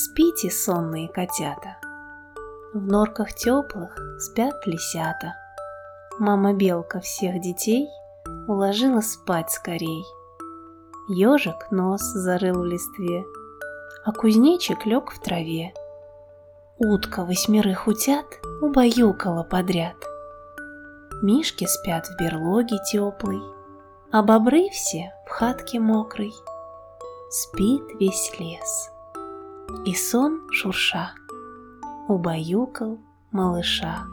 Спите, сонные котята. В норках теплых спят лисята. Мама белка всех детей уложила спать скорей. Ежик нос зарыл в листве, а кузнечик лег в траве. Утка восьмерых утят убаюкала подряд. Мишки спят в берлоге теплой, а бобры все в хатке мокрой. Спит весь лес, и сон шурша убаюкал малыша.